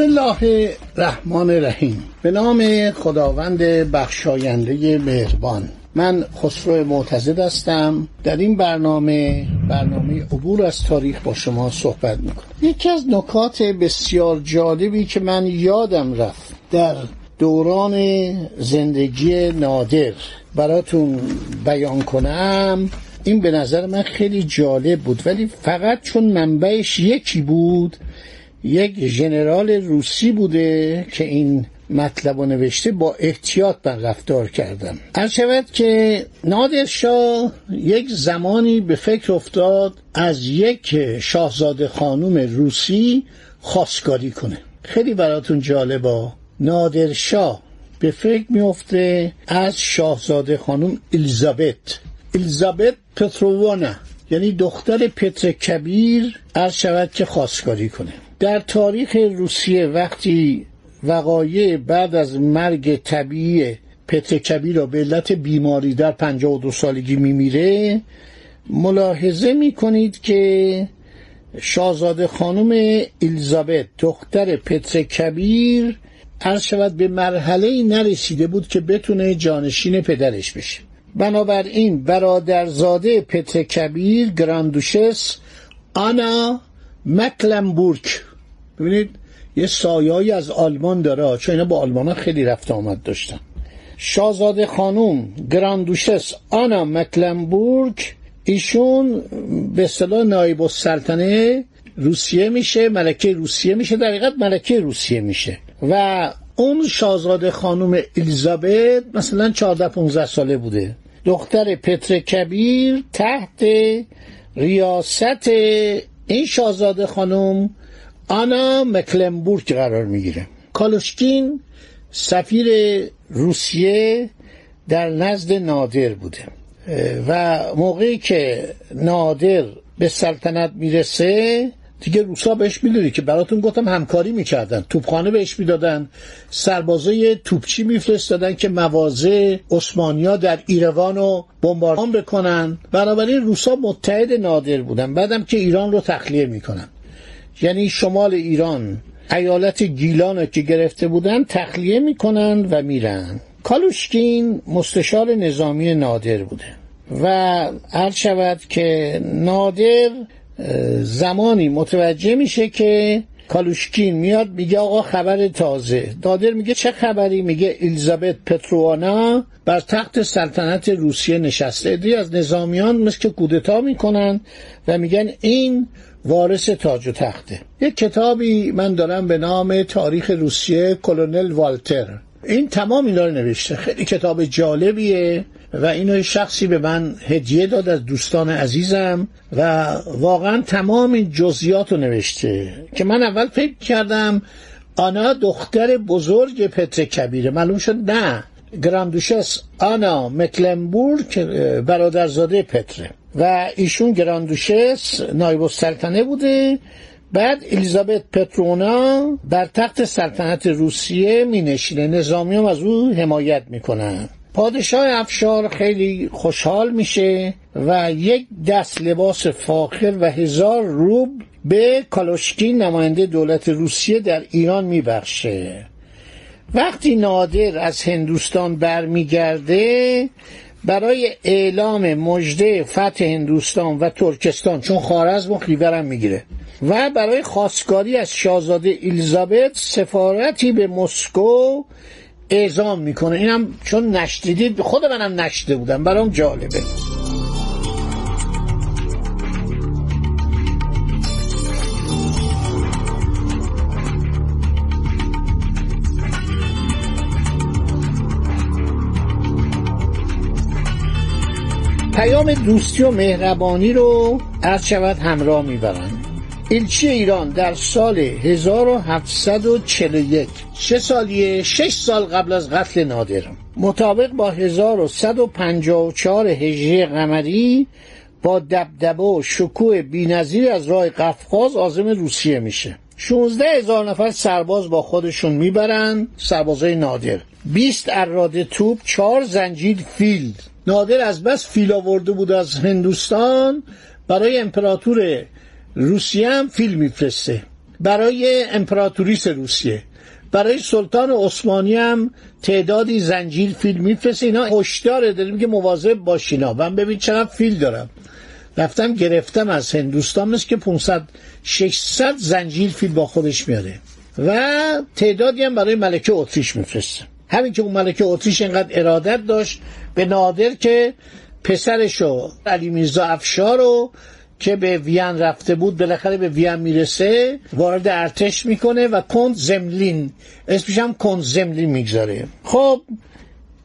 بسم الله الرحمن الرحیم. به نام خداوند بخشاینده مهربان. من خسرو معتزد هستم. در این برنامه برنامه عبور از تاریخ با شما صحبت می‌کنم. یکی از نکات بسیار جالبی که من یادم رفت در دوران زندگی نادر براتون بیان کنم این به نظر من خیلی جالب بود ولی فقط چون منبعش یکی بود یک ژنرال روسی بوده که این مطلب رو نوشته با احتیاط من رفتار کردم هر شود که نادرشاه یک زمانی به فکر افتاد از یک شاهزاده خانوم روسی خواستگاری کنه. خیلی براتون جالبا نادرشاه به فکر میفته از شاهزاده خانوم الیزابت الیزابت پترووانا یعنی دختر پتر کبیر عرض شود که خواستگاری کنه. در تاریخ روسیه وقتی وقایع بعد از مرگ طبیعی پتر کبیر را به علت بیماری در 52 سالگی میمیره ملاحظه می‌کنید که شاهزاده خانم الیزابت دختر پتر کبیر عرض شود به مرحله نرسیده بود که بتونه جانشین پدرش بشه. بنابراین برادرزاده پتر کبیر گراندوشس آنا مکلنبورگ ببینید یه سایایی از آلمان داره چون اینا با آلمان خیلی رفت آمد داشتن. شاهزاده خانوم گراندوشس آنا مکلنبورگ ایشون به اصطلاح نایب السلطنه روسیه میشه ملکه روسیه میشه در حقیقت ملکه روسیه میشه. و اون شاهزاده خانوم الیزابت مثلا 14 15 ساله بوده. دختر پتر کبیر تحت ریاست این شاهزاده خانم آنا مکلنبورگ قرار می‌گیره. کالوشکین سفیر روسیه در نزد نادر بوده. و موقعی که نادر به سلطنت می‌رسه دیگه روسا بهش می‌دونی که براتون گفتم همکاری می‌کردن. توپخانه بهش می‌دادن. سربازای توپچی میفرستادن که مواضع عثمانیا در ایروان رو بمباران بکنن. بنابراین روسا متحد نادر بودن. بعدم که ایران رو تخلیه می‌کنن. یعنی شمال ایران ایالت گیلان که گرفته بودن تخلیه می‌کنن و میرن. کالوشکین مستشار نظامی نادر بوده و عرض شود که نادر زمانی متوجه میشه که کالوشکین میاد میگه آقا خبر تازه. نادر میگه چه خبری؟ میگه الیزابت پتروانا بر تخت سلطنت روسیه نشسته. ادری از نظامیان مثل که کودتا می‌کنن و میگن این وارث تاج و تخته. یک کتابی من دارم به نام تاریخ روسیه کلونل والتر. این تمام اینا رو نوشته. خیلی کتاب جالبیه. و اینو شخصی به من هدیه داد از دوستان عزیزم و واقعا تمام این جزئیات رو نوشته که من اول فکر کردم آنا دختر بزرگ پتر کبیره. معلوم شد نه. گراندوشس آنا مکلنبورگ برادرزاده پتره. و ایشون گراندوشس نایب السلطنه بوده. بعد الیزابت پترونا بر تخت سلطنت روسیه می نشینه. نظامی هم از او حمایت می‌کنن پادشاه افشار خیلی خوشحال میشه و یک دست لباس فاخر و هزار روب به کالوشکین نماینده دولت روسیه در ایران میبخشه. وقتی نادر از هندوستان برمیگرده برای اعلام مژده فتح هندوستان و ترکستان چون خارزم و می‌گیره و برای خواستگاری از شاهزاده الیزابت سفارتی به مسکو اعزام می‌کنه. اینم چون نشدیدید خود منم نشده بودم. برام جالبه. پیام دوستی و مهربانی رو عرض شود همراه می‌برن ایلچی ایران در سال 1741 چه سالیه؟ شش سال قبل از قتل نادر. مطابق با 1154 هجری قمری با دبدبه و شکوه بینظیر از راه قفقاز آزم روسیه میشه. 16 هزار نفر سرباز با خودشون می‌برن سربازای نادر. 20 اراده توپ 4 زنجیر فیل. نادر از بس فیل آورده بود از هندوستان برای امپراتور روسیه هم فیل میفرسته. برای امپراتوریس روسیه. برای سلطان عثمانی هم تعدادی زنجیر فیل میفرسته. اینا هشدار داریم که مواظب باشینا من ببین چقدر فیل دارم. رفتم گرفتم از هندوستان مثل که 500 600 زنجیر فیل با خودش میاره. و تعدادی هم برای ملکه اتریش میفرسته. همین که اون ملکه اتریش اینقدر ارادت داشت به نادر که پسرشو علی میرزا افشار رو که به وین رفته بود بالاخره به وین می‌رسه وارد ارتش می‌کنه و کند زملین. اسمش هم کند زملین می‌گذاره. خب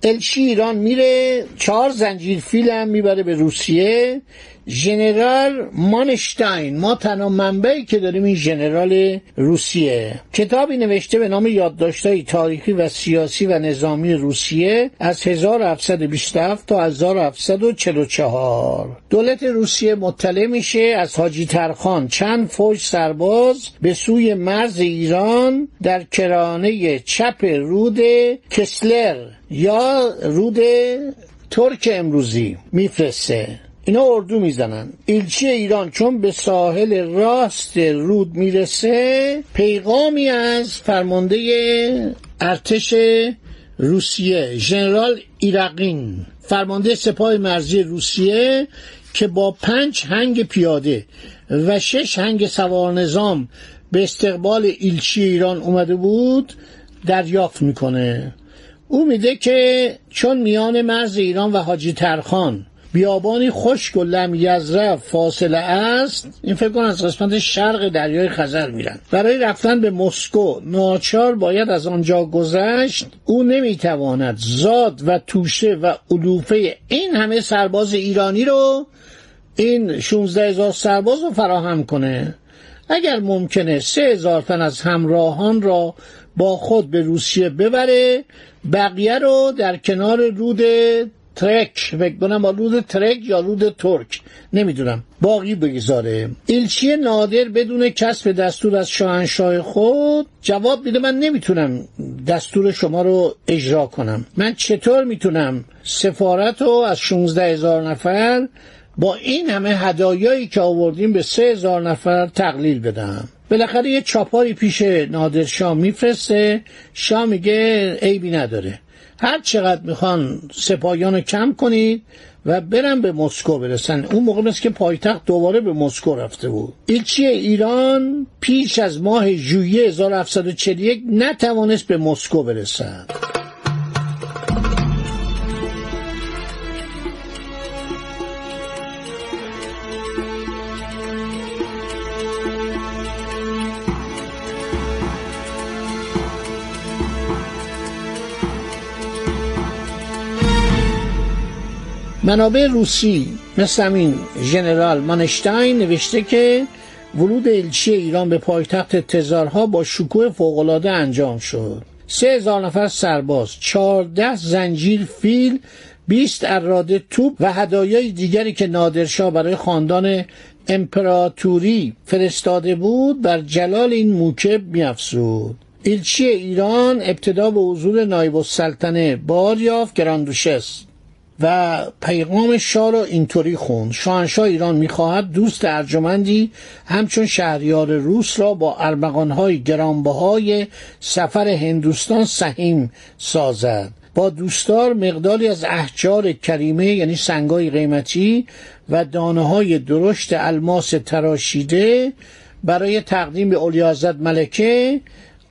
الچی ایران میره چهار زنجیر فیل هم می‌بره به روسیه. ژنرال مانشتاین. ما تنها منبعی که داریم این ژنرال روسیه. کتابی نوشته به نام یادداشت‌های تاریخی و سیاسی و نظامی روسیه از 1727 تا 1744 دولت روسیه مطلع میشه از حاجی ترخان. چند فوج سرباز به سوی مرز ایران در کرانه چپ رود کسلر یا رود ترک امروزی میفرسته. اینا اردو می‌زنن. ایلچی ایران چون به ساحل راست رود می‌رسه پیغامی از فرمانده ارتش روسیه ژنرال ایرقین فرمانده سپاه مرزی روسیه که با پنج هنگ پیاده و شش هنگ سوار نظام به استقبال ایلچی ایران اومده بود دریافت می‌کنه. او میده که چون میان مرز ایران و حاجی ترخان بیابانی خشک و لم یزرف فاصله است. این فکر کنم از قسمت شرق دریای خزر میرن. برای رفتن به مسکو ناچار باید از آنجا گذشت. او نمی‌تواند زاد و توشه و علوفه این همه سرباز ایرانی رو این 16 هزار سرباز رو فراهم کنه. اگر ممکنه سه هزار تن از همراهان را با خود به روسیه ببره بقیه رو در کنار رود ترک فکر کنم رود ترک یا رود ترک نمی‌دونم. باقی بگذاره. ایلچی نادر بدون کسب دستور از شاهنشاه خود جواب میده من نمی‌تونم دستور شما رو اجرا کنم. من چطور می‌تونم سفارت رو از 16 هزار نفر با این همه هدایایی که آوردیم به سه هزار نفر تقلیل بدم؟ بالاخره یه چاپاری پیش نادر شاه میفرسته. شاه میگه عیبی نداره. هر چقدر می‌خوان سپاهیان رو کم کنید و برن به مسکو برسن. اون موقع مثل که پایتخت دوباره به مسکو رفته بود. ایلچی ایران پیش از ماه ژوئیه 1741 نتوانست به مسکو برسد منابع روسی مثل همین ژنرال مانشتاین نوشته که ورود الچی ایران به پایتخت تزارها با شکوه فوقالعاده انجام شد. سه هزار نفر سرباز چهارده زنجیر فیل بیست اراده توپ و هدایای دیگری که نادرشاه برای خاندان امپراتوری فرستاده بود بر جلال این موکب میافزود. ایلچی ایران ابتدا به حضور نایب السلطنه بار یافت گراندوشس و پیغام شاه را اینطوری خوند. شاهنشاه ایران می‌خواهد دوست ارجمندی همچون شهریار روس را با ارمغانهای گرانبهای سفر هندوستان سهیم سازد. با دوستدار مقداری از احجار کریمه یعنی سنگای قیمتی و دانه های درشت الماس تراشیده برای تقدیم به اولیازد ملکه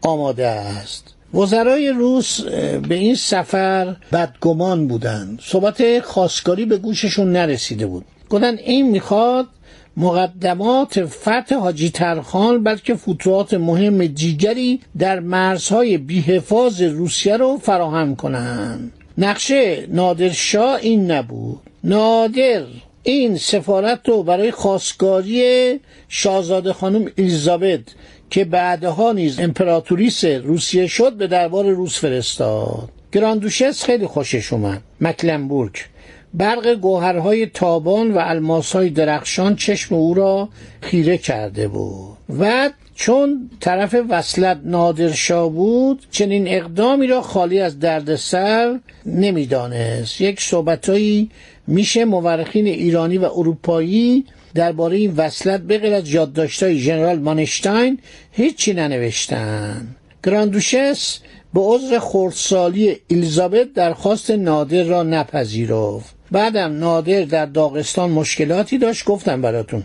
آماده است. وزرای روس به این سفر بدگمان بودند. صحبت خواستگاری به گوششون نرسیده بود. گفتن این می‌خواد مقدمات فتح حاجی ترخان بلکه فتوحات مهم دیگری در مرزهای بیحفاظ روسیه رو فراهم کنند نقشه نادر شاه این نبود. نادر این سفارت رو برای خواستگاری شاهزاده خانم الیزابت که بعدها نیز امپراتوریس روسیه شد به دربار روس فرستاد. گراندوشس خیلی خوشش اومد. مکلنبورگ. برق گوهرهای تابان و الماسهای درخشان چشم او را خیره کرده بود. و چون طرف وصلت نادرشاه بود چنین اقدامی را خالی از دردسر نمی‌دانست. یک صحبتهایی میشه مورخین ایرانی و اروپایی درباره این وصلت بغیر از یادداشت‌های ژنرال مانشتاین هیچی ننوشتن. گراندوشس به عذر خردسالی الیزابت درخواست نادر را نپذیرفت. بعدم نادر در داغستان مشکلاتی داشت گفتم براتون.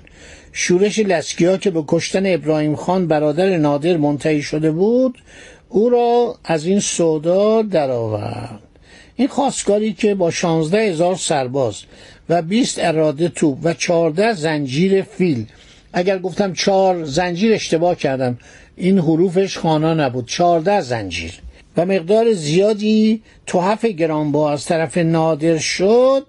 شورش لسکیا که به کشتن ابراهیم خان برادر نادر منتهی شده بود او را از این سودا درآورد. این خواستگاری که با شانزده هزار سرباز و 20 اراده توپ و 14 زنجیر فیل. اگر گفتم چهار زنجیر اشتباه کردم این حروفش خانا نبود. 14 زنجیر. و مقدار زیادی توحف گرانبها از طرف نادر شد.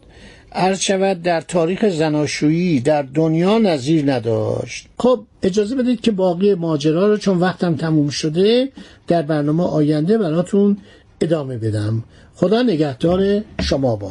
عرض شود در تاریخ زناشویی در دنیا نظیر نداشت. خب اجازه بدید که باقی ماجرا رو چون وقتم تموم شده در برنامه آینده براتون ادامه بدم. خدا نگهدار شما با